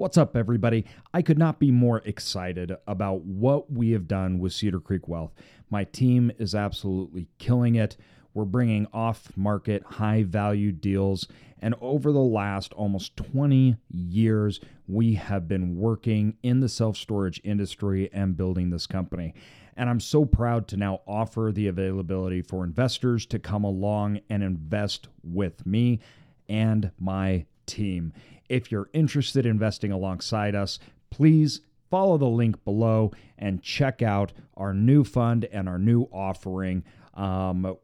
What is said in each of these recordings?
What's up, everybody? I could not be more excited about what we have done with Cedar Creek Wealth. My team is absolutely killing it. We're bringing off market, high value deals. And over the last almost 20 years, we have been working in the self storage industry and building this company. And I'm so proud to now offer the availability for investors to come along and invest with me and my team. If you're interested in investing alongside us, please follow the link below and check out our new fund and our new offering. Um,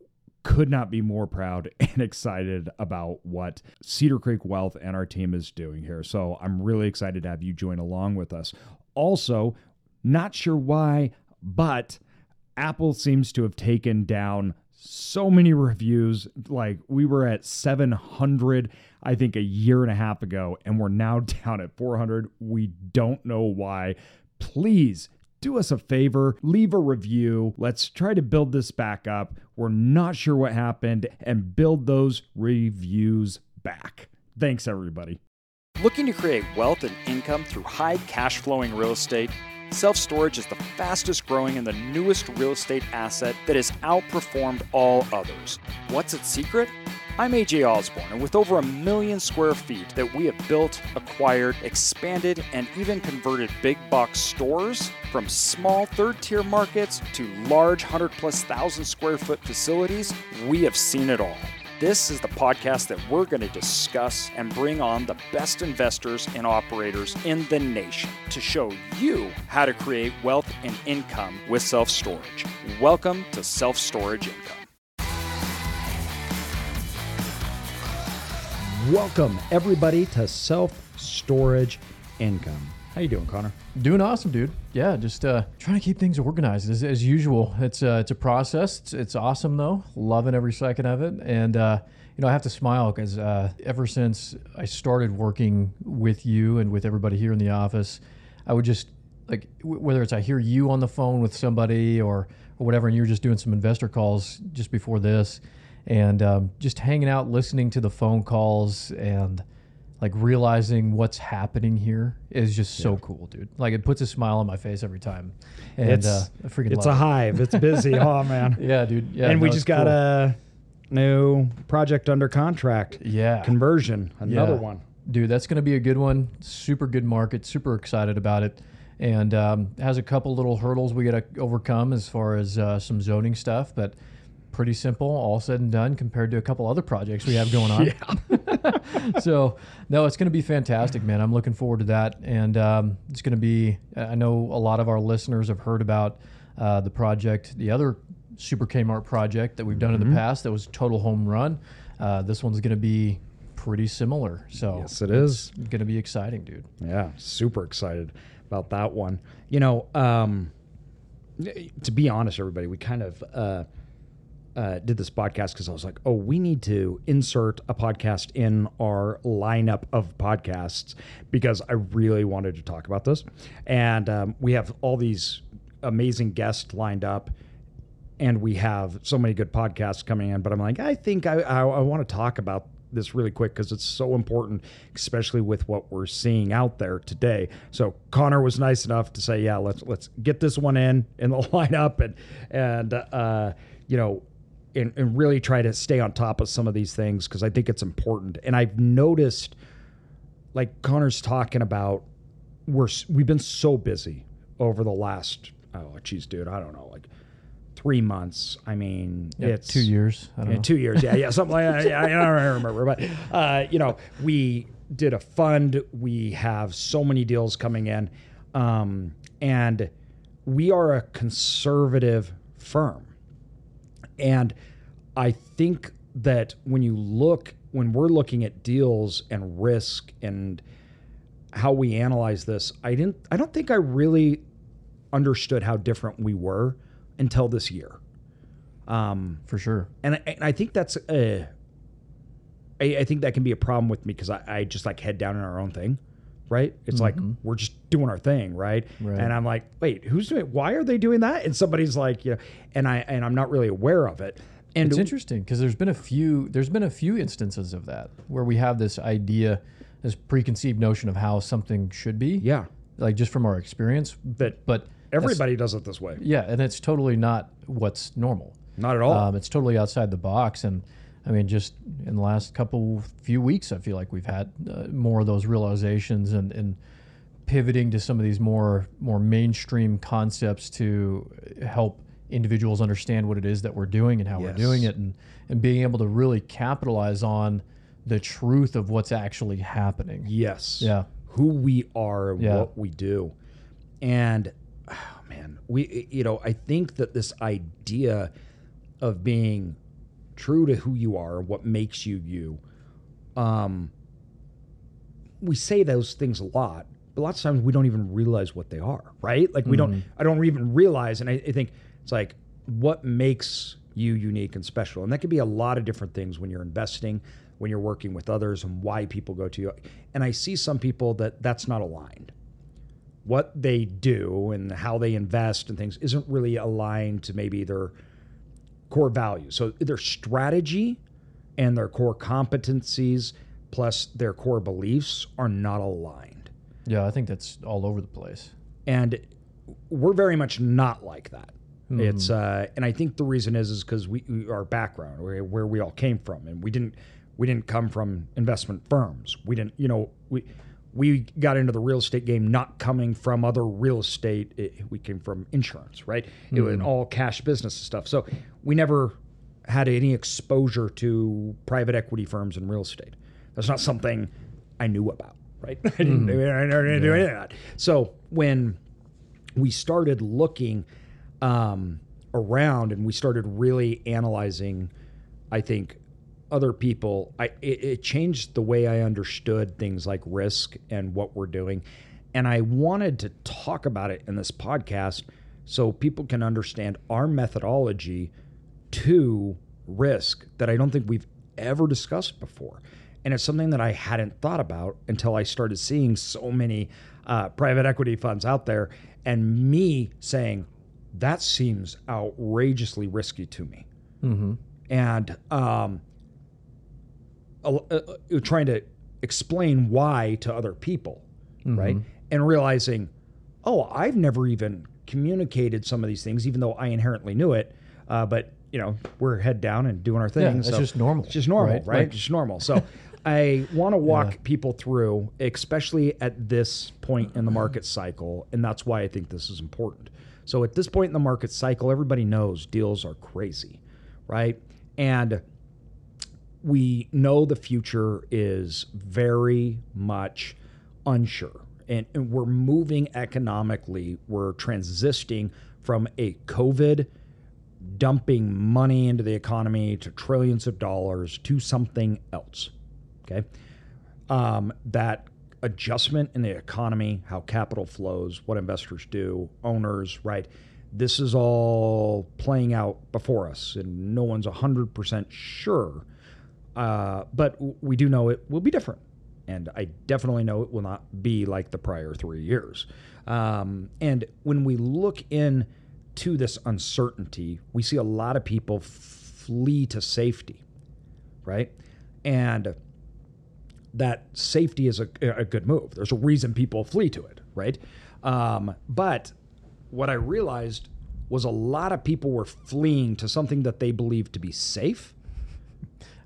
could not be more proud and excited about what Cedar Creek Wealth and our team is doing here. So I'm really excited to have you join along with us. Also, not sure why, but Apple seems to have taken down so many reviews. Like we were at 700, I think, a year and a half ago, and we're now down at 400. We don't know why. Please do us a favor, leave a review. Let's try to build this back up. We're not sure what happened and build those reviews back. Thanks, everybody. Looking to create wealth and income through high cash flowing real estate? Self storage is the fastest growing and the newest real estate asset that has outperformed all others. What's its secret? I'm AJ Osborne, and with over a million square feet that we have built, acquired, expanded, and even converted big box stores from small third tier markets to large 100 plus thousand square foot facilities, we have seen it all. This is the podcast that we're going to discuss and bring on the best investors and operators in the nation to show you how to create wealth and income with self storage. Welcome to Self Storage Income. Welcome, everybody, to Self Storage Income. How you doing, Connor? Doing awesome, dude. Yeah, just uh, trying to keep things organized as, as usual. It's uh, it's a process. It's, it's awesome though. Loving every second of it. And uh, you know, I have to smile because uh, ever since I started working with you and with everybody here in the office, I would just like w- whether it's I hear you on the phone with somebody or or whatever, and you're just doing some investor calls just before this, and um, just hanging out, listening to the phone calls and like realizing what's happening here is just so cool, dude. Like it puts a smile on my face every time. And it's uh, I freaking it's a it. hive. It's busy. oh man. Yeah, dude. Yeah, and we just got cool. a new project under contract. yeah Conversion. Another Yeah. one. dude. That's going to be a good one. Super good market. Super excited about it. And um, has a couple little hurdles we got to overcome as far as uh, some zoning stuff, but pretty simple, all said and done compared to a couple other projects we have going on. so no, it's going to be fantastic, man. I'm looking forward to that, and um, it's going to be. I know a lot of our listeners have heard about uh, the project, the other Super Kmart project that we've done in the past. That was total home run. Uh, this one's going to be pretty similar. So Yes, it is. it's going to be exciting, dude. Yeah, super excited about that one. You know, um, to be honest, everybody, we kind of uh, uh, did this podcast because I was like, oh, we need to insert a podcast in our lineup of podcasts because I really wanted to talk about this. And um, we have all these amazing guests lined up. And we have so many good podcasts coming in, but I'm like, I think I, I, I want to talk about this really quick because it's so important, especially with what we're seeing out there today. So Connor was nice enough to say, "Yeah, let's let's get this one in in the lineup and and uh, you know." And, and really try to stay on top of some of these things because I think it's important. And I've noticed, like Connor's talking about, we're we've been so busy over the last oh geez, dude, I don't know, like three months. I mean, Yeah, it's two years. I don't yeah, know. two years. Yeah, yeah, something like that. Yeah, I don't remember, but uh, you know, we did a fund. We have so many deals coming in, um, and we are a conservative firm. And I think that when you look, when we're looking at deals and risk and how we analyze this, I didn't. I don't think I really understood how different we were until this year. Um, for sure. and I, and I think that's a, I, I think that can be a problem with me because I, I just like head down in our own thing, right? It's like we're just doing our thing, right? Right. And I'm like, wait, who's doing? Why are they doing that? And somebody's like, you know, and I and I'm not really aware of it. And It's interesting because there's been a few there's been a few instances of that where we have this idea this preconceived notion of how something should be. Yeah. Like just from our experience. That But everybody does it this way. yeah, and it's totally not what's normal. Not at all. Um, it's totally outside the box, and I mean, just in the last couple few weeks, I feel like we've had uh, more of those realizations and, and pivoting to some of these more more mainstream concepts to help individuals understand what it is that we're doing and how we're doing it, and and being able to really capitalize on the truth of what's actually happening. yes. Yeah. Who we are, Yeah. what we do. And oh man, we you know, I think that this idea of being true to who you are, what makes you you, um we say those things a lot, but lots of times we don't even realize what they are, right? Like we don't I don't even realize and I, I think it's like what makes you unique and special. And that could be a lot of different things when you're investing, when you're working with others and why people go to you. And I see some people that that's not aligned. What they do and how they invest and things isn't really aligned to maybe their core values. So their strategy and their core competencies plus their core beliefs are not aligned. Yeah, I think that's all over the place. And we're very much not like that. It's uh, and I think the reason is is because we, we our background where, where we all came from, and we didn't we didn't come from investment firms. We didn't you know we we got into the real estate game not coming from other real estate. It, we came from insurance, right? It was an all cash business and stuff. So we never had any exposure to private equity firms and real estate. That's not something I knew about, right? I didn't, do, I didn't do any of that. So when we started looking um, around and we started really analyzing, I think, other people, I it, it changed the way I understood things like risk and what we're doing. And I wanted to talk about it in this podcast so people can understand our methodology to risk that I don't think we've ever discussed before. And it's something that I hadn't thought about until I started seeing so many uh, private equity funds out there and me saying, that seems outrageously risky to me. Mm-hmm. And um, uh, uh, trying to explain why to other people, right? And realizing, oh, I've never even communicated some of these things, even though I inherently knew it. Uh, but you know, we're head down and doing our thing. Yeah, it's so just normal, It's just normal, right? right? Like- just normal. So I want to walk people through, especially at this point in the market cycle, and that's why I think this is important. So at this point in the market cycle, everybody knows deals are crazy, right? And we know the future is very much unsure. And, and we're moving economically. We're transitioning from a COVID dumping money into the economy to trillions of dollars to something else. Okay. Um, that adjustment in the economy, how capital flows, what investors do, owners, right? This is all playing out before us, and no one's 100% sure. Uh, but we do know it will be different. And I definitely know it will not be like the prior three years. Um, and when we look in to this uncertainty, we see a lot of people flee to safety, right? And that safety is a, a good move. There's a reason people flee to it, right? Um, but what I realized was a lot of people were fleeing to something that they believed to be safe,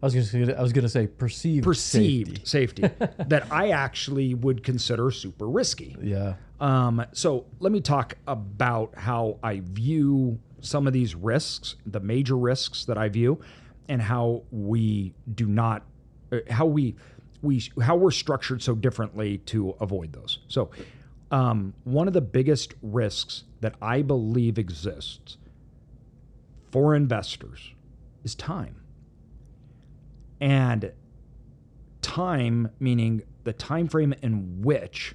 I was gonna I was gonna say perceived perceived safety. safety, that I actually would consider super risky. Yeah. Um, so let me talk about how I view some of these risks, the major risks that I view, and how we do not, uh, how we, we, how we're structured so differently to avoid those. So, um, one of the biggest risks that I believe exists for investors is time. And time meaning the time frame in which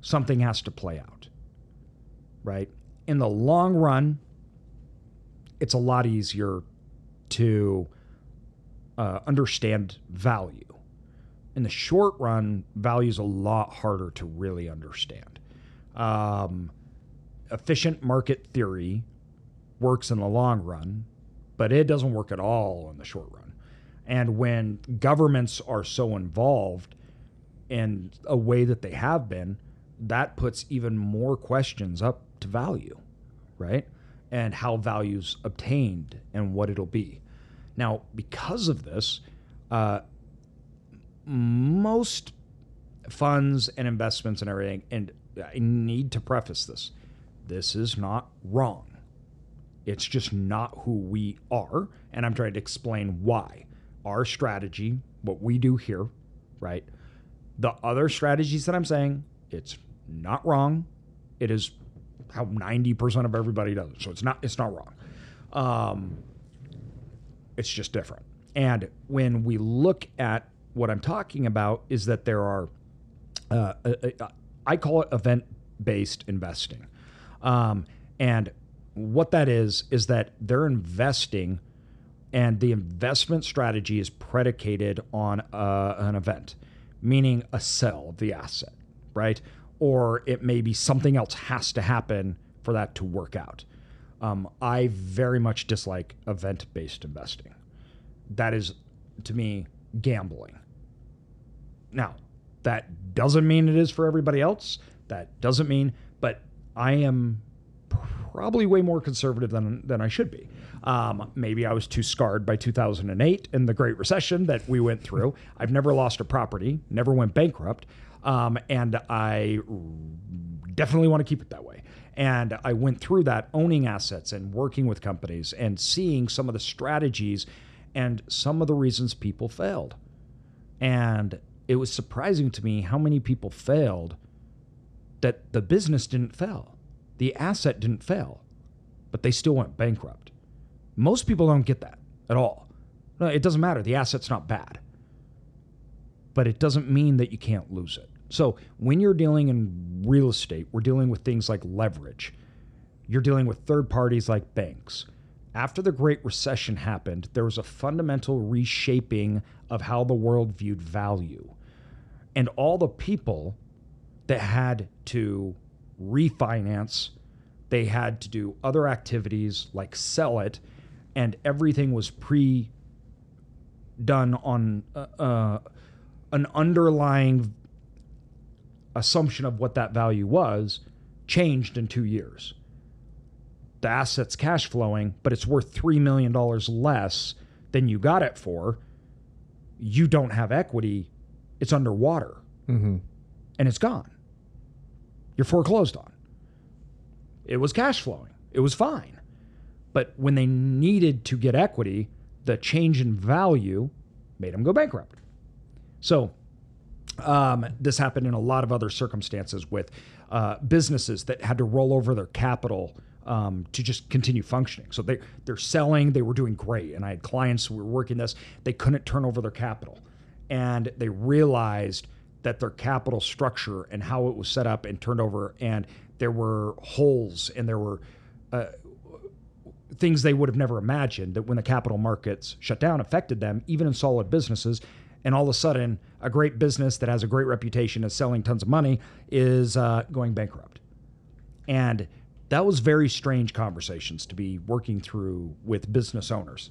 something has to play out. Right? In the long run, it's a lot easier to uh, understand value. In the short run, value is a lot harder to really understand. Um, efficient market theory works in the long run, but it doesn't work at all in the short run. And when governments are so involved, in a way that they have been, that puts even more questions up to value, right? And how value's obtained and what it'll be. Now, because of this, uh, most funds and investments and everything, and I need to preface this this is not wrong. It's just not who we are. And I'm trying to explain why. Our strategy, what we do here, right? The other strategies that I'm saying, it's not wrong. It is how 90% of everybody does it. So it's not it's not wrong. Um, it's just different. And when we look at what I'm talking about is that there are uh, uh, uh I call it event based investing. Um, and what that is, is that they're investing and the investment strategy is predicated on uh, an event, meaning a sell of the asset, right? Or it may be something else has to happen for that to work out. Um, I very much dislike event based investing. That is, to me, gambling. Now, that doesn't mean it is for everybody else. That doesn't mean, but I am probably way more conservative than than I should be. Um, maybe I was too scarred by 2008 and the Great Recession that we went through. I've never lost a property, never went bankrupt, um, and I definitely want to keep it that way. And I went through that owning assets and working with companies and seeing some of the strategies and some of the reasons people failed. And it was surprising to me how many people failed that the business didn't fail the asset didn't fail, but they still went bankrupt. Most people don't get that at all. No, it doesn't matter. The asset's not bad, but it doesn't mean that you can't lose it. So when you're dealing in real estate, we're dealing with things like leverage. You're dealing with third parties like banks. After the Great Recession happened, there was a fundamental reshaping of how the world viewed value. And all the people that had to refinance. They had to do other activities like sell it, and everything was pre done on uh, uh, an underlying assumption of what that value was, changed in two years. The asset's cash flowing, but it's worth $3 million less than you got it for. You don't have equity, it's underwater, mm-hmm. and it's gone you're foreclosed on. It was cash flowing, it was fine. But when they needed to get equity, the change in value made them go bankrupt. So, um, this happened in a lot of other circumstances with uh, businesses that had to roll over their capital um, to just continue functioning. So they they're selling, they were doing great, and I had clients who were working this. They couldn't turn over their capital, and they realized that their capital structure and how it was set up and turned over, and there were holes and there were uh, things they would have never imagined that when the capital markets shut down affected them, even in solid businesses. And all of a sudden, a great business that has a great reputation as selling tons of money is uh, going bankrupt. And that was very strange conversations to be working through with business owners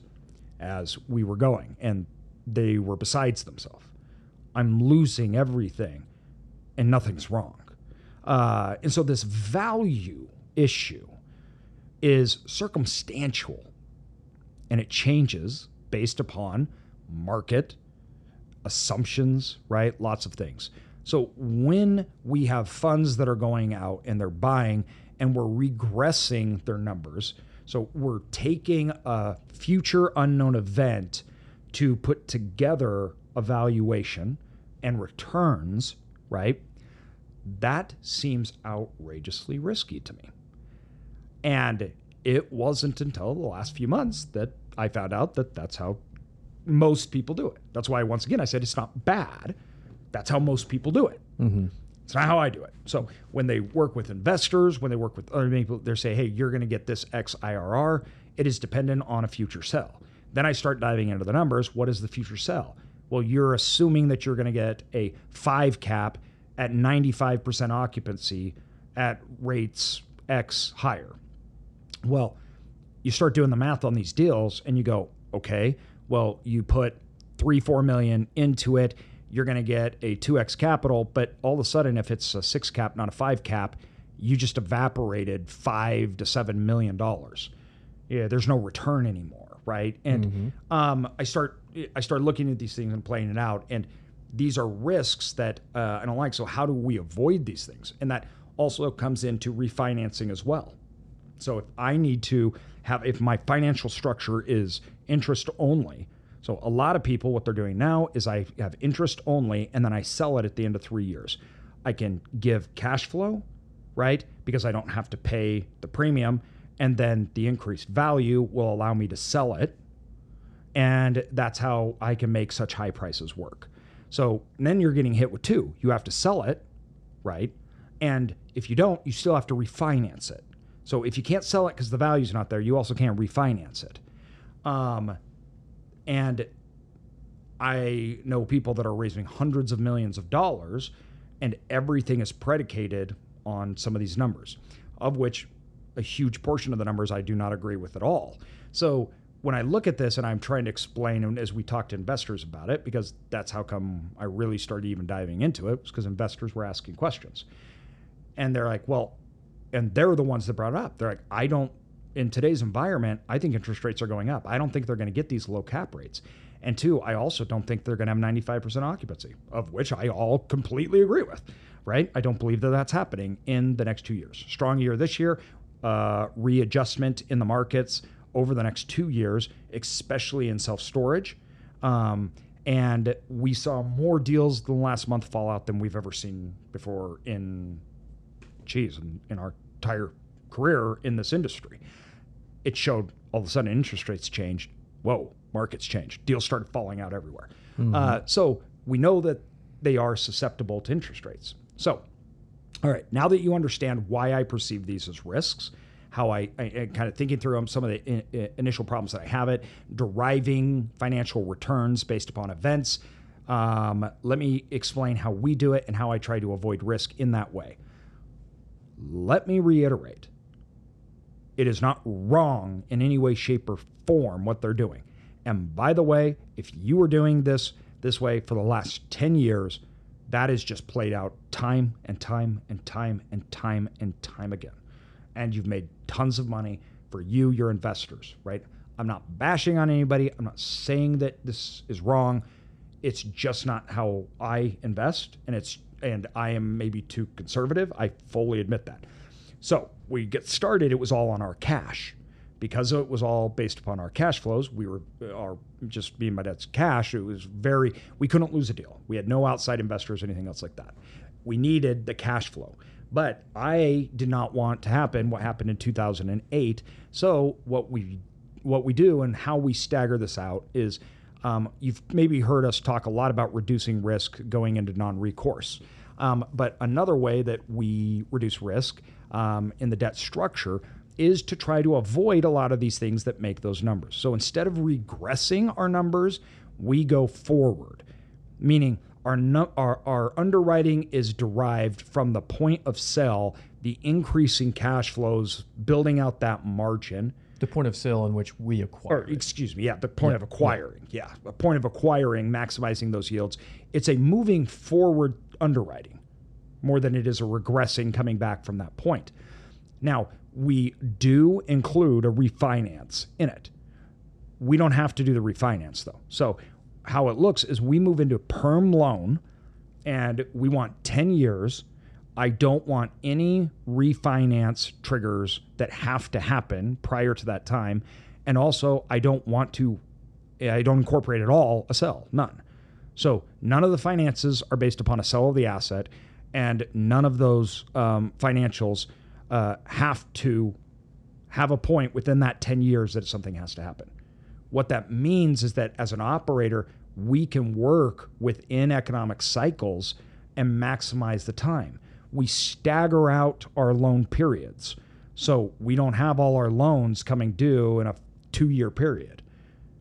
as we were going, and they were besides themselves. I'm losing everything and nothing's wrong. Uh, and so this value issue is circumstantial and it changes based upon market assumptions, right? Lots of things. So when we have funds that are going out and they're buying and we're regressing their numbers, so we're taking a future unknown event to put together evaluation and returns, right? That seems outrageously risky to me. And it wasn't until the last few months that I found out that that's how most people do it. That's why, once again, I said it's not bad. That's how most people do it. Mm-hmm. It's not how I do it. So when they work with investors, when they work with other people, they say, hey, you're going to get this X IRR. It is dependent on a future sell. Then I start diving into the numbers. What is the future sell? Well, you're assuming that you're going to get a five cap at 95% occupancy at rates X higher. Well, you start doing the math on these deals and you go, okay, well, you put three, four million into it. you're going to get a 2x capital, but all of a sudden, if it's a six cap, not a five cap, you just evaporated five to seven million dollars. Yeah, there's no return anymore, right? And mm-hmm. um, I start I start looking at these things and playing it out, and these are risks that uh, I don't like. So how do we avoid these things? And that also comes into refinancing as well. So if I need to have, if my financial structure is interest only, so a lot of people, what they're doing now is I have interest only, and then I sell it at the end of three years. I can give cash flow, right? Because I don't have to pay the premium, and then the increased value will allow me to sell it. And that's how I can make such high prices work. So then you're getting hit with two. You have to sell it, right? And if you don't, you still have to refinance it. So if you can't sell it because the value's not there, you also can't refinance it. Um, and I know people that are raising hundreds of millions of dollars, and everything is predicated on some of these numbers, of which a huge portion of the numbers I do not agree with at all. So when I look at this and I'm trying to explain, and as we talk to investors about it, because that's how come I really started even diving into it, was because investors were asking questions. And they're like, well, and they're the ones that brought it up. They're like, I don't in today's environment, I think interest rates are going up. I don't think they're going to get these low cap rates. And two, I also don't think they're going to have 95% occupancy, of which I all completely agree with, right? I don't believe that that's happening in the next two years. Strong year this year, uh, readjustment in the markets over the next two years, especially in self storage. Um, and we saw more deals than last month fall out than we've ever seen before in, geez, in, in our entire career in this industry it showed all of a sudden interest rates changed. Whoa, markets changed. Deals started falling out everywhere. Mm-hmm. Uh, so we know that they are susceptible to interest rates. So, all right, now that you understand why I perceive these as risks, how I, I, I kind of thinking through them, some of the in, in initial problems that I have it, deriving financial returns based upon events. Um, let me explain how we do it and how I try to avoid risk in that way. Let me reiterate it is not wrong in any way, shape, or form what they're doing. And by the way, if you are doing this this way for the last 10 years, that is just played out time and time and time and time and time again. And you've made tons of money for you, your investors, right? I'm not bashing on anybody. I'm not saying that this is wrong. It's just not how I invest and it's and I am maybe too conservative. I fully admit that. So we get started, it was all on our cash. Because it was all based upon our cash flows, we were our just me and my dad's cash. It was very we couldn't lose a deal. We had no outside investors, anything else like that. We needed the cash flow. But I did not want to happen what happened in 2008. So what we what we do and how we stagger this out is um, you've maybe heard us talk a lot about reducing risk going into non-recourse. Um, but another way that we reduce risk um, in the debt structure is to try to avoid a lot of these things that make those numbers. So instead of regressing our numbers, we go forward, meaning our, no, our, our underwriting is derived from the point of sale, the increasing cash flows, building out that margin. The point of sale in which we acquire. Or, excuse me, yeah, the point yeah. of acquiring. Yeah. yeah, a point of acquiring, maximizing those yields. It's a moving forward underwriting more than it is a regressing coming back from that point. Now, we do include a refinance in it. We don't have to do the refinance though. So, how it looks is we move into perm loan and we want 10 years. I don't want any refinance triggers that have to happen prior to that time. And also, I don't want to, I don't incorporate at all a sell, none. So, none of the finances are based upon a sell of the asset and none of those um, financials uh, have to have a point within that 10 years that something has to happen. What that means is that as an operator, we can work within economic cycles and maximize the time. We stagger out our loan periods. So we don't have all our loans coming due in a two year period,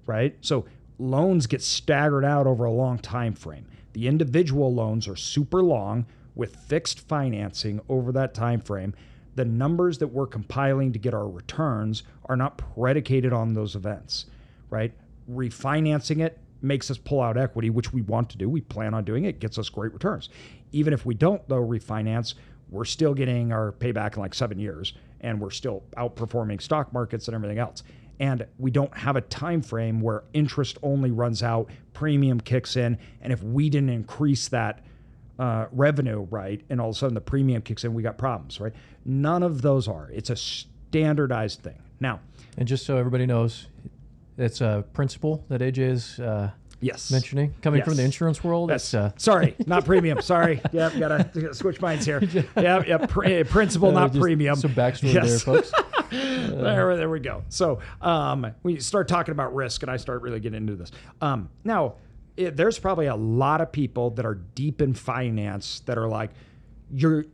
right? So loans get staggered out over a long time frame. The individual loans are super long with fixed financing over that time frame, the numbers that we're compiling to get our returns are not predicated on those events, right? Refinancing it makes us pull out equity, which we want to do. We plan on doing it, gets us great returns. Even if we don't, though, refinance, we're still getting our payback in like seven years, and we're still outperforming stock markets and everything else. And we don't have a time frame where interest only runs out, premium kicks in, and if we didn't increase that uh, revenue right, and all of a sudden the premium kicks in, we got problems, right? None of those are. It's a standardized thing. Now, And just so everybody knows, it's a principle that AJ is uh, yes, mentioning coming from the insurance world. That's It's uh, sorry, not premium. Sorry, yep, gotta switch minds here. Yep, yep. Pr- principal, uh, not premium. Some backstory Yes. there, folks. there, there we go. So um, we start talking about risk, and I start really getting into this. Um, now, it, there's probably a lot of people that are deep in finance that are like, you're,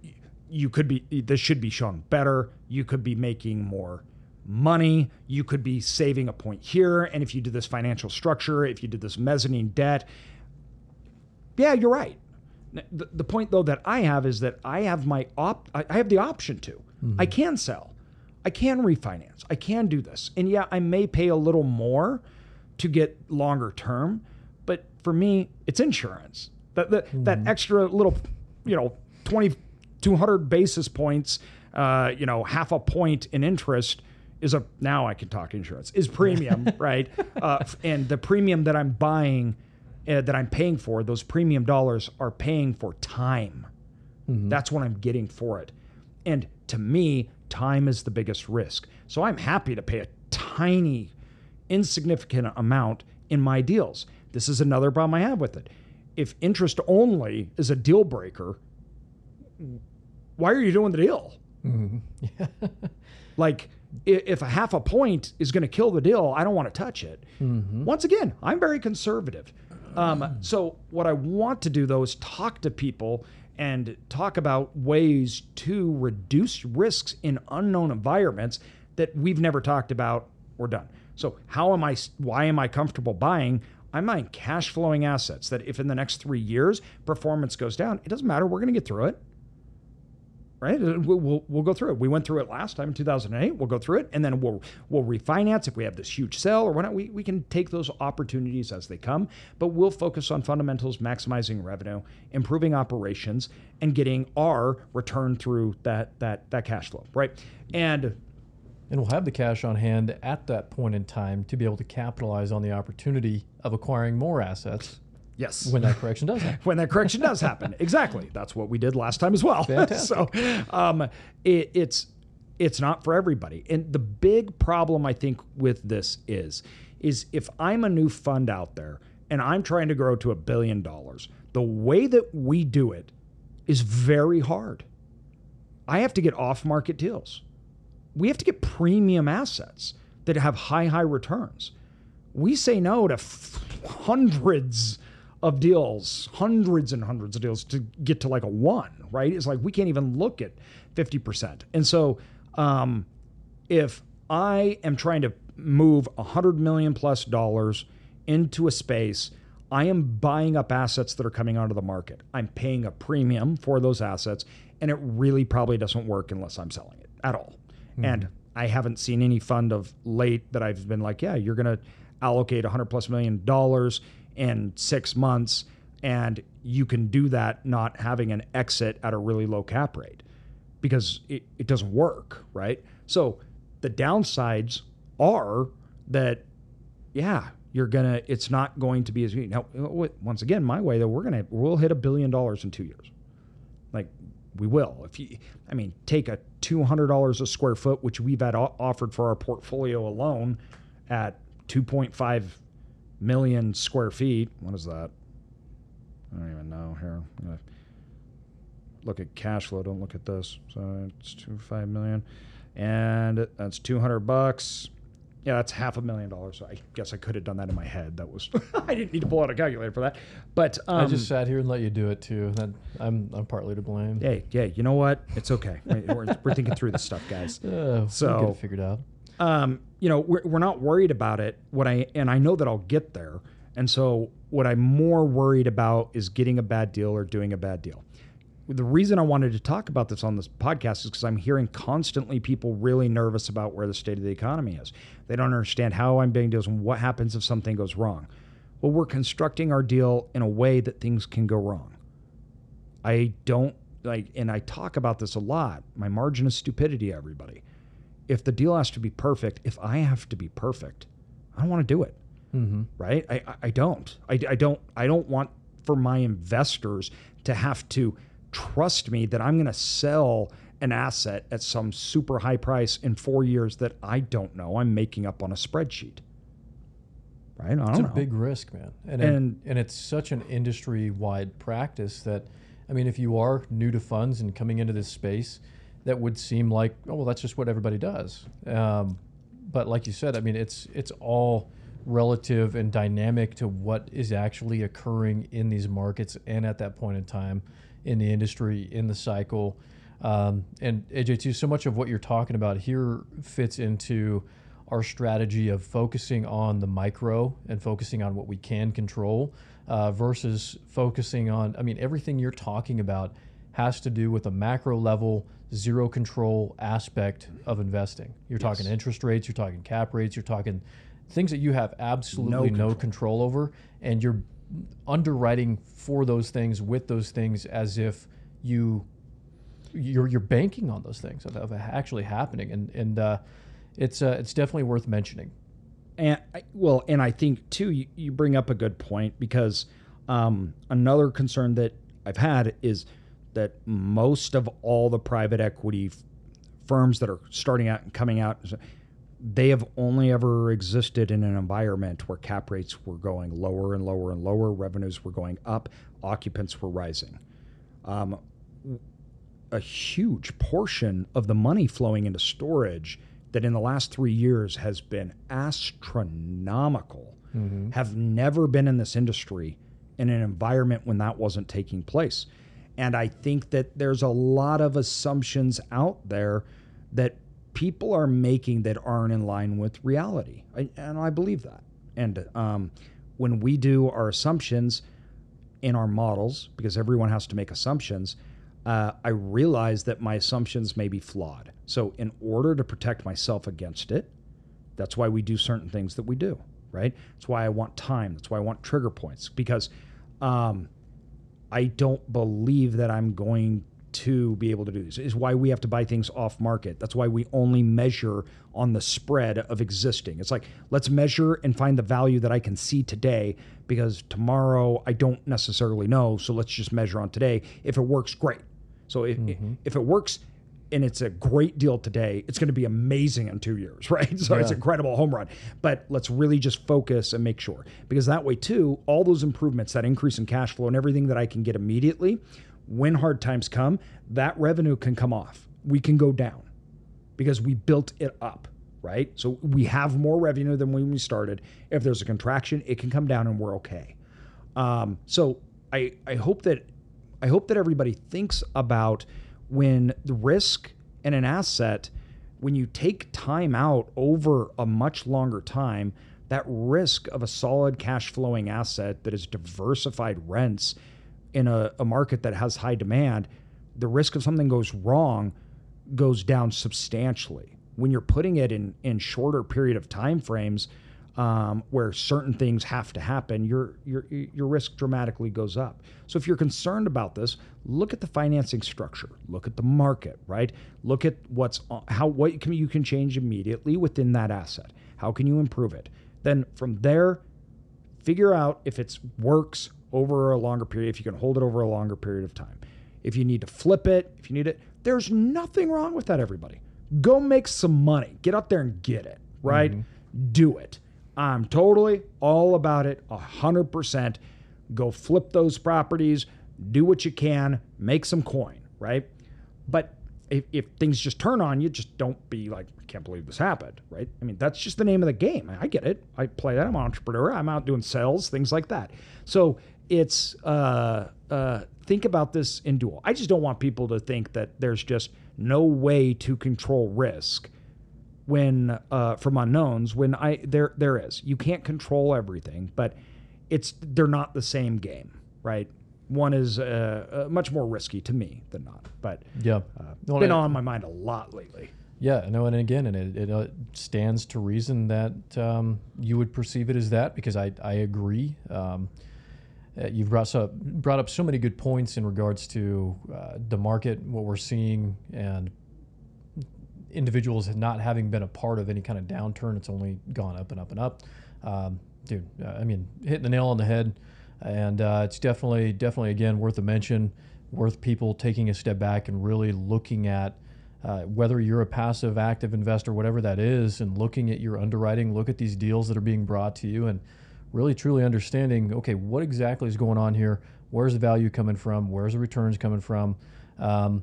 you could be, this should be shown better. You could be making more money. You could be saving a point here. And if you do this financial structure, if you did this mezzanine debt, yeah, you're right. The, the point though that I have is that I have my op I I have the option to. I can sell. I can refinance. I can do this. And yeah, I may pay a little more to get longer term, but for me, it's insurance. That that, that extra little, you know, 20 200 basis points, uh, you know, half a point in interest is a now I can talk insurance is premium, right? Uh, and the premium that I'm buying, uh, that I'm paying for, those premium dollars are paying for time. That's what I'm getting for it. And to me, time is the biggest risk. So I'm happy to pay a tiny, insignificant amount in my deals. This is another problem I have with it. If interest only is a deal breaker, why are you doing the deal? like, i- if a half a point is going to kill the deal, I don't want to touch it. Once again, I'm very conservative. Um, so, what I want to do though is talk to people and talk about ways to reduce risks in unknown environments that we've never talked about or done. So, how am I? Why am I comfortable buying? I'm buying cash flowing assets that if in the next three years performance goes down, it doesn't matter. We're going to get through it right? Uh, We'll, we'll, go through it. We went through it last time in 2008. We'll go through it, and then we'll we'll refinance if we have this huge sale or whatnot. We, we can take those opportunities as they come, but we'll focus on fundamentals, maximizing revenue, improving operations, and getting our return through that that that cash flow, right? And And we'll have the cash on hand at that point in time to be able to capitalize on the opportunity of acquiring more assets yes, when that correction does happen. when that correction does happen. Exactly. That's what we did last time as well. so um, it, it's it's not for everybody. And the big problem I think with this is is if I'm a new fund out there and I'm trying to grow to a billion dollars, the way that we do it is very hard. I have to get off market deals. We have to get premium assets that have high, high returns. We say no to f- hundreds of deals, hundreds and hundreds of deals to get to like a one, right? It's like we can't even look at 50%. And so um, if I am trying to move a hundred million plus dollars into a space, I am buying up assets that are coming onto the market. I'm paying a premium for those assets, and it really probably doesn't work unless I'm selling it at all. And I haven't seen any fund of late that I've been like, yeah, you're going to allocate 100 plus million dollars in six months, and you can do that not having an exit at a really low cap rate because it, it doesn't work, right? So the downsides are that, yeah, you're gonna. It's not going to be as you now. Once again, my way though, we're gonna we'll hit a billion dollars in two years. Like we will. If you, I mean, take a two hundred dollars a square foot, which we've had offered for our portfolio alone, at two point five million square feet. What is that? I don't even know. Here, look at cash flow. Don't look at this. So it's two five million, and that's two hundred bucks. Yeah, that's half a million dollars. So I guess I could have done that in my head. That was I didn't need to pull out a calculator for that. But um, I just sat here and let you do it too. That, I'm I'm partly to blame. hey, yeah, you know what? It's okay. We're, we're thinking through this stuff, guys. Uh, So- we'll get it figured out. Um, you know, we're, we're not worried about it. What I and I know that I'll get there. And so, what I'm more worried about is getting a bad deal or doing a bad deal. The reason I wanted to talk about this on this podcast is because I'm hearing constantly people really nervous about where the state of the economy is. They don't understand how I'm doing deals and what happens if something goes wrong. Well, we're constructing our deal in a way that things can go wrong. I don't like, and I talk about this a lot. My margin of stupidity, everybody. If the deal has to be perfect, if I have to be perfect, I don't want to do it. Mm-hmm. Right? I, I, I don't. I, I don't. I don't want for my investors to have to trust me that I'm going to sell an asset at some super high price in four years that I don't know. I'm making up on a spreadsheet. Right? I don't It's a know. big risk, man, and And- and, and it's such an industry-wide practice that, I mean, if you are new to funds and coming into this space, that would seem like, oh well, that's just what everybody does. Um, but like you said, I mean, it's it's all relative and dynamic to what is actually occurring in these markets and at that point in time in the industry in the cycle. Um, and AJ, too, so much of what you're talking about here fits into our strategy of focusing on the micro and focusing on what we can control uh, versus focusing on, I mean, everything you're talking about has to do with a macro level, zero control aspect of investing. You're talking interest rates, you're talking cap rates, you're talking things that you have absolutely no control over, and you're underwriting for those things with those things as if you you're you're banking on those things of, of actually happening, and and uh, it's uh, it's definitely worth mentioning. And I, well, and I think too, you, you bring up a good point because um, another concern that I've had is that most of all the private equity f- firms that are starting out and coming out, they have only ever existed in an environment where cap rates were going lower and lower and lower, revenues were going up, occupants were rising. Um, a huge portion of the money flowing into storage that in the last three years has been astronomical have never been in this industry in an environment when that wasn't taking place. And I think that there's a lot of assumptions out there that people are making that aren't in line with reality. I, and I believe that. And um, when we do our assumptions in our models, because everyone has to make assumptions, uh, I realize that my assumptions may be flawed. So, in order to protect myself against it, that's why we do certain things that we do, right? That's why I want time. That's why I want trigger points because um, I don't believe that I'm going to be able to do this. Is why we have to buy things off market. That's why we only measure on the spread of existing. It's like let's measure and find the value that I can see today because tomorrow I don't necessarily know. So let's just measure on today. If it works, great. So if mm-hmm. if it works and it's a great deal today, it's going to be amazing in two years, right? So it's Yeah. incredible home run. But let's really just focus and make sure because that way too, all those improvements, that increase in cash flow and everything that I can get immediately, when hard times come, that revenue can come off. We can go down because we built it up, right? So we have more revenue than when we started. If there's a contraction, it can come down and we're okay. Um, so I I hope that I hope that everybody thinks about when the risk in an asset, when you take time out over a much longer time, that risk of a solid cash flowing asset that is diversified rents in a, a market that has high demand, the risk of something goes wrong goes down substantially. When you're putting it in in shorter period of time frames, um, where certain things have to happen, your your your risk dramatically goes up. So if you're concerned about this, look at the financing structure, look at the market, right? Look at what's how what can you can change immediately within that asset. How can you improve it? Then from there, figure out if it works over a longer period, if you can hold it over a longer period of time. If you need to flip it, if you need it, there's nothing wrong with that, everybody. Go make some money. Get out there and get it, right? Do it. I'm totally all about it, 100%. Go flip those properties, do what you can, make some coin, right? But if, if things just turn on you, just don't be like, I can't believe this happened, right? I mean, that's just the name of the game. I get it. I play that. I'm an entrepreneur. I'm out doing sales, things like that. So it's uh, uh, think about this in dual. I just don't want people to think that there's just no way to control risk when uh, from unknowns when I there there is. You can't control everything, but it's they're not the same game, right? One is uh, uh, much more risky to me than not, but Yeah. uh, Well, been I- on my mind a lot lately. Yeah, no, and again, and it, it uh, stands to reason that um, you would perceive it as that because I, I agree. Um, uh, you've brought, so, brought up so many good points in regards to uh, the market, what we're seeing, and individuals not having been a part of any kind of downturn. It's only gone up and up and up. Um, dude, uh, I mean, hitting the nail on the head. And uh, it's definitely, definitely, again, worth a mention, worth people taking a step back and really looking at uh, whether you're a passive, active investor, whatever that is, and looking at your underwriting, look at these deals that are being brought to you, and really truly understanding okay, what exactly is going on here? Where's the value coming from? Where's the returns coming from? Um,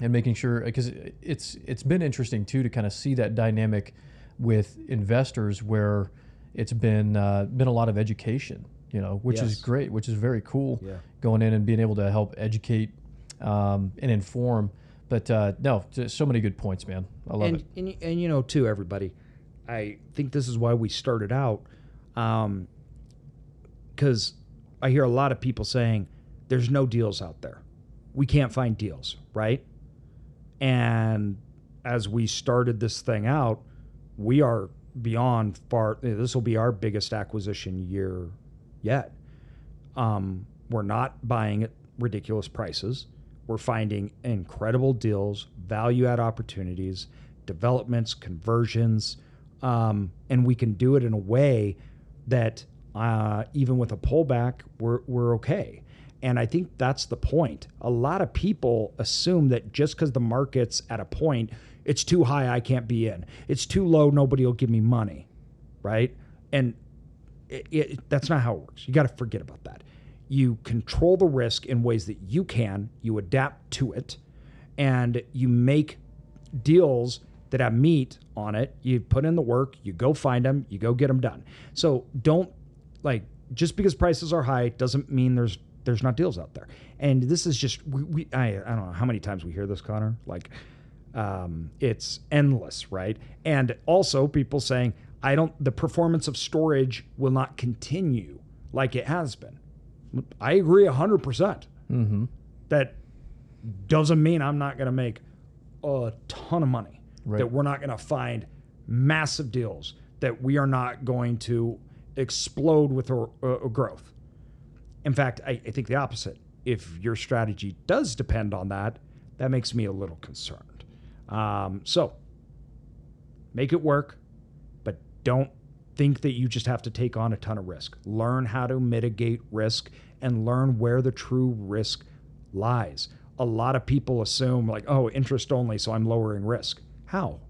and making sure because it's it's been interesting too to kind of see that dynamic with investors where it's been uh, been a lot of education, you know, which yes. is great, which is very cool. Yeah. Going in and being able to help educate um, and inform. But uh, no, so many good points, man. I love and, it. And, and you know, too, everybody, I think this is why we started out, because um, I hear a lot of people saying there's no deals out there. We can't find deals, right? And as we started this thing out, we are beyond far. This will be our biggest acquisition year yet. Um, we're not buying at ridiculous prices. We're finding incredible deals, value add opportunities, developments, conversions, um, and we can do it in a way that uh, even with a pullback, we're, we're okay. And I think that's the point. A lot of people assume that just because the market's at a point, it's too high, I can't be in. It's too low, nobody will give me money, right? And it, it, that's not how it works. You got to forget about that. You control the risk in ways that you can, you adapt to it, and you make deals that have meat on it. You put in the work, you go find them, you go get them done. So don't like just because prices are high doesn't mean there's there's not deals out there. And this is just we, we I, I don't know how many times we hear this, Connor. Like um, it's endless, right? And also people saying I don't the performance of storage will not continue like it has been. I agree 100%. percent mm-hmm. That doesn't mean I'm not going to make a ton of money. Right. That we're not going to find massive deals. That we are not going to explode with a, a growth. In fact, I, I think the opposite. If your strategy does depend on that, that makes me a little concerned. Um, so make it work, but don't think that you just have to take on a ton of risk. Learn how to mitigate risk and learn where the true risk lies. A lot of people assume, like, oh, interest only, so I'm lowering risk. How?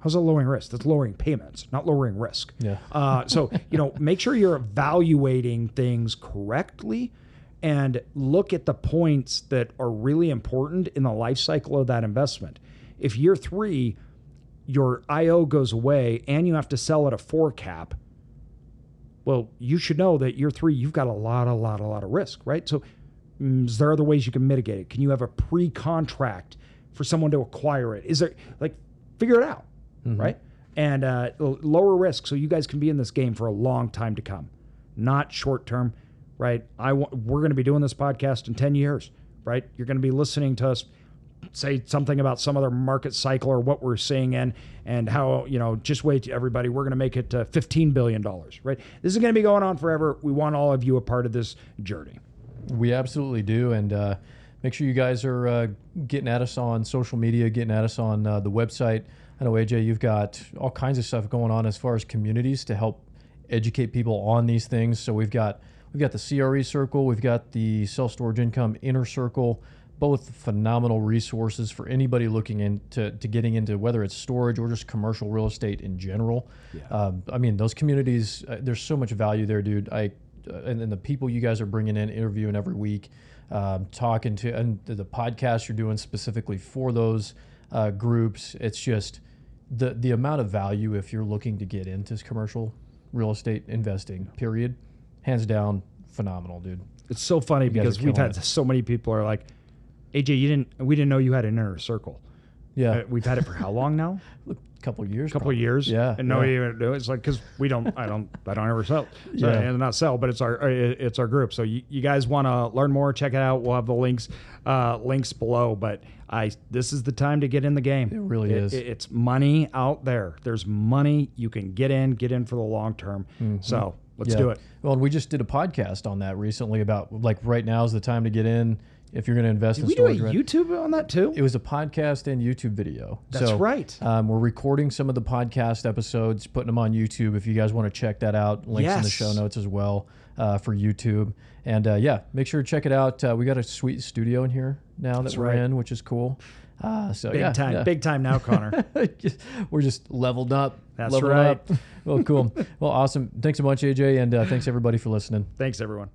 How's that lowering risk? That's lowering payments, not lowering risk. Yeah. uh, so you know, make sure you're evaluating things correctly, and look at the points that are really important in the life cycle of that investment. If year three, your IO goes away and you have to sell at a four cap, well, you should know that year three you've got a lot, a lot, a lot of risk, right? So, mm, is there other ways you can mitigate it? Can you have a pre-contract for someone to acquire it? Is there like figure it out? Mm-hmm. right? And uh, lower risk, so you guys can be in this game for a long time to come, not short term, right? I w- we're going to be doing this podcast in ten years, right? You're going to be listening to us say something about some other market cycle or what we're seeing in and how you know just wait everybody we're going to make it to 15 billion dollars right this is going to be going on forever we want all of you a part of this journey we absolutely do and uh, make sure you guys are uh, getting at us on social media getting at us on uh, the website I know AJ, you've got all kinds of stuff going on as far as communities to help educate people on these things. So we've got we've got the CRE circle, we've got the self storage income inner circle, both phenomenal resources for anybody looking into to getting into whether it's storage or just commercial real estate in general. Yeah. Um, I mean, those communities, uh, there's so much value there, dude. I uh, and, and the people you guys are bringing in, interviewing every week, um, talking to, and the, the podcast you're doing specifically for those uh, groups. It's just the the amount of value if you're looking to get into commercial real estate investing, period, hands down, phenomenal, dude. It's so funny because we've had it. so many people are like, AJ, you didn't, we didn't know you had an inner circle. Yeah. Uh, we've had it for how long now? A couple years. A couple of years. Yeah, And no, yeah. even do it. It's like because we don't. I don't. I don't ever sell. So, Yeah. And not sell, but it's our. uh, It's our group. So you, you guys want to learn more? Check it out. We'll have the links. Uh, links below. But I. This is the time to get in the game. It really is. it's money out there. There's money you can get in. Get in for the long term. So let's Mm-hmm. Yeah. do it. Well, we just did a podcast on that recently about like right now is the time to get in if you're going to invest Did in we do a rent. YouTube on that too? It was a podcast and YouTube video. That's So, right. Um, we're recording some of the podcast episodes, putting them on YouTube. If you guys want to check that out, links in the show notes as well uh, for YouTube. And uh, yeah, make sure to check it out. Uh, we got a sweet studio in here now that That's we're right. in, which is cool. Uh, so big yeah, time. yeah. Big time now, Connor. we're just leveled up. That's leveled right. Up. Well, cool. well, awesome. Thanks a bunch, AJ, and uh, thanks everybody for listening. Thanks, everyone.